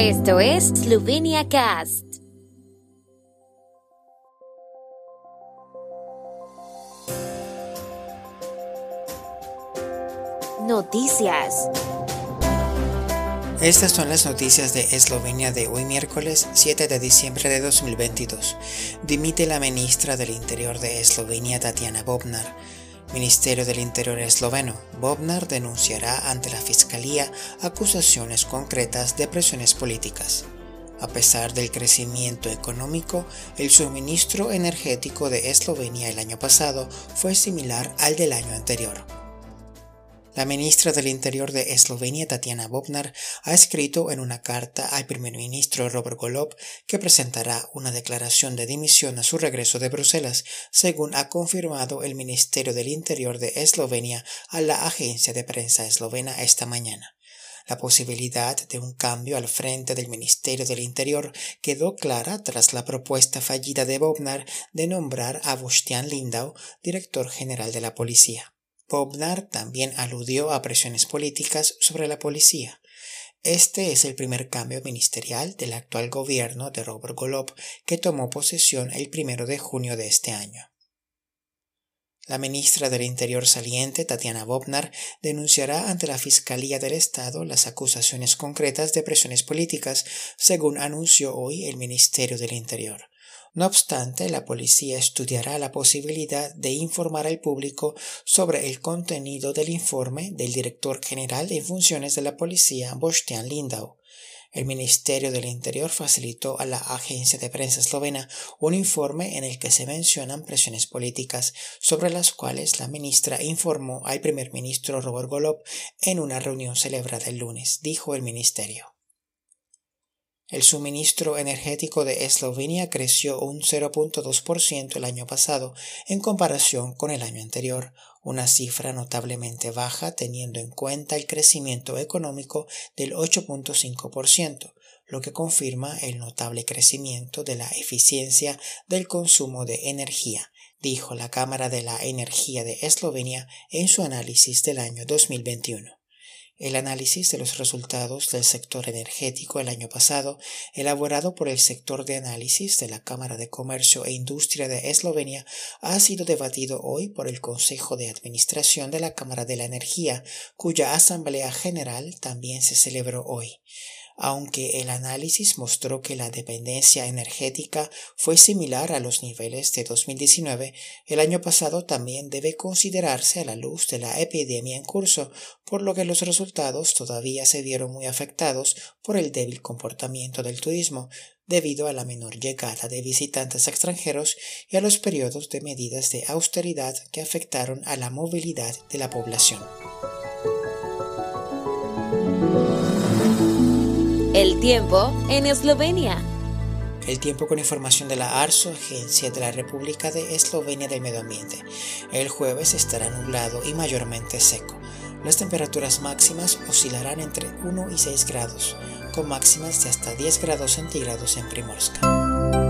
Esto es Slovenia Cast. Noticias. Estas son las noticias de Eslovenia de hoy miércoles 7 de diciembre de 2022. Dimite la ministra del Interior de Eslovenia Tatiana Bobnar. Ministerio del Interior esloveno, Bobnar denunciará ante la Fiscalía acusaciones concretas de presiones políticas. A pesar del crecimiento económico, el suministro energético de Eslovenia el año pasado fue similar al del año anterior. La ministra del Interior de Eslovenia, Tatiana Bobnar, ha escrito en una carta al primer ministro Robert Golob que presentará una declaración de dimisión a su regreso de Bruselas, según ha confirmado el Ministerio del Interior de Eslovenia a la agencia de prensa eslovena esta mañana. La posibilidad de un cambio al frente del Ministerio del Interior quedó clara tras la propuesta fallida de Bobnar de nombrar a Bostian Lindau director general de la policía. Bobnar también aludió a presiones políticas sobre la policía. Este es el primer cambio ministerial del actual gobierno de Robert Golob que tomó posesión el primero de junio de este año. La ministra del Interior saliente, Tatiana Bobnar, denunciará ante la Fiscalía del Estado las acusaciones concretas de presiones políticas, según anunció hoy el Ministerio del Interior. No obstante, la policía estudiará la posibilidad de informar al público sobre el contenido del informe del director general de funciones de la policía, Bostian Lindau. El Ministerio del Interior facilitó a la agencia de prensa eslovena un informe en el que se mencionan presiones políticas sobre las cuales la ministra informó al primer ministro Robert Golob en una reunión celebrada el lunes, dijo el ministerio. El suministro energético de Eslovenia creció un 0.2% el año pasado en comparación con el año anterior, una cifra notablemente baja teniendo en cuenta el crecimiento económico del 8.5%, lo que confirma el notable crecimiento de la eficiencia del consumo de energía, dijo la Cámara de la Energía de Eslovenia en su análisis del año 2021. El análisis de los resultados del sector energético el año pasado, elaborado por el sector de análisis de la Cámara de Comercio e Industria de Eslovenia, ha sido debatido hoy por el Consejo de Administración de la Cámara de la Energía, cuya Asamblea General también se celebró hoy aunque el análisis mostró que la dependencia energética fue similar a los niveles de 2019, el año pasado también debe considerarse a la luz de la epidemia en curso, por lo que los resultados todavía se vieron muy afectados por el débil comportamiento del turismo, debido a la menor llegada de visitantes extranjeros y a los periodos de medidas de austeridad que afectaron a la movilidad de la población. El tiempo en Eslovenia. El tiempo con información de la ARSO, Agencia de la República de Eslovenia del Medio Ambiente. El jueves estará nublado y mayormente seco. Las temperaturas máximas oscilarán entre 1 y 6 grados, con máximas de hasta 10 grados centígrados en Primorska.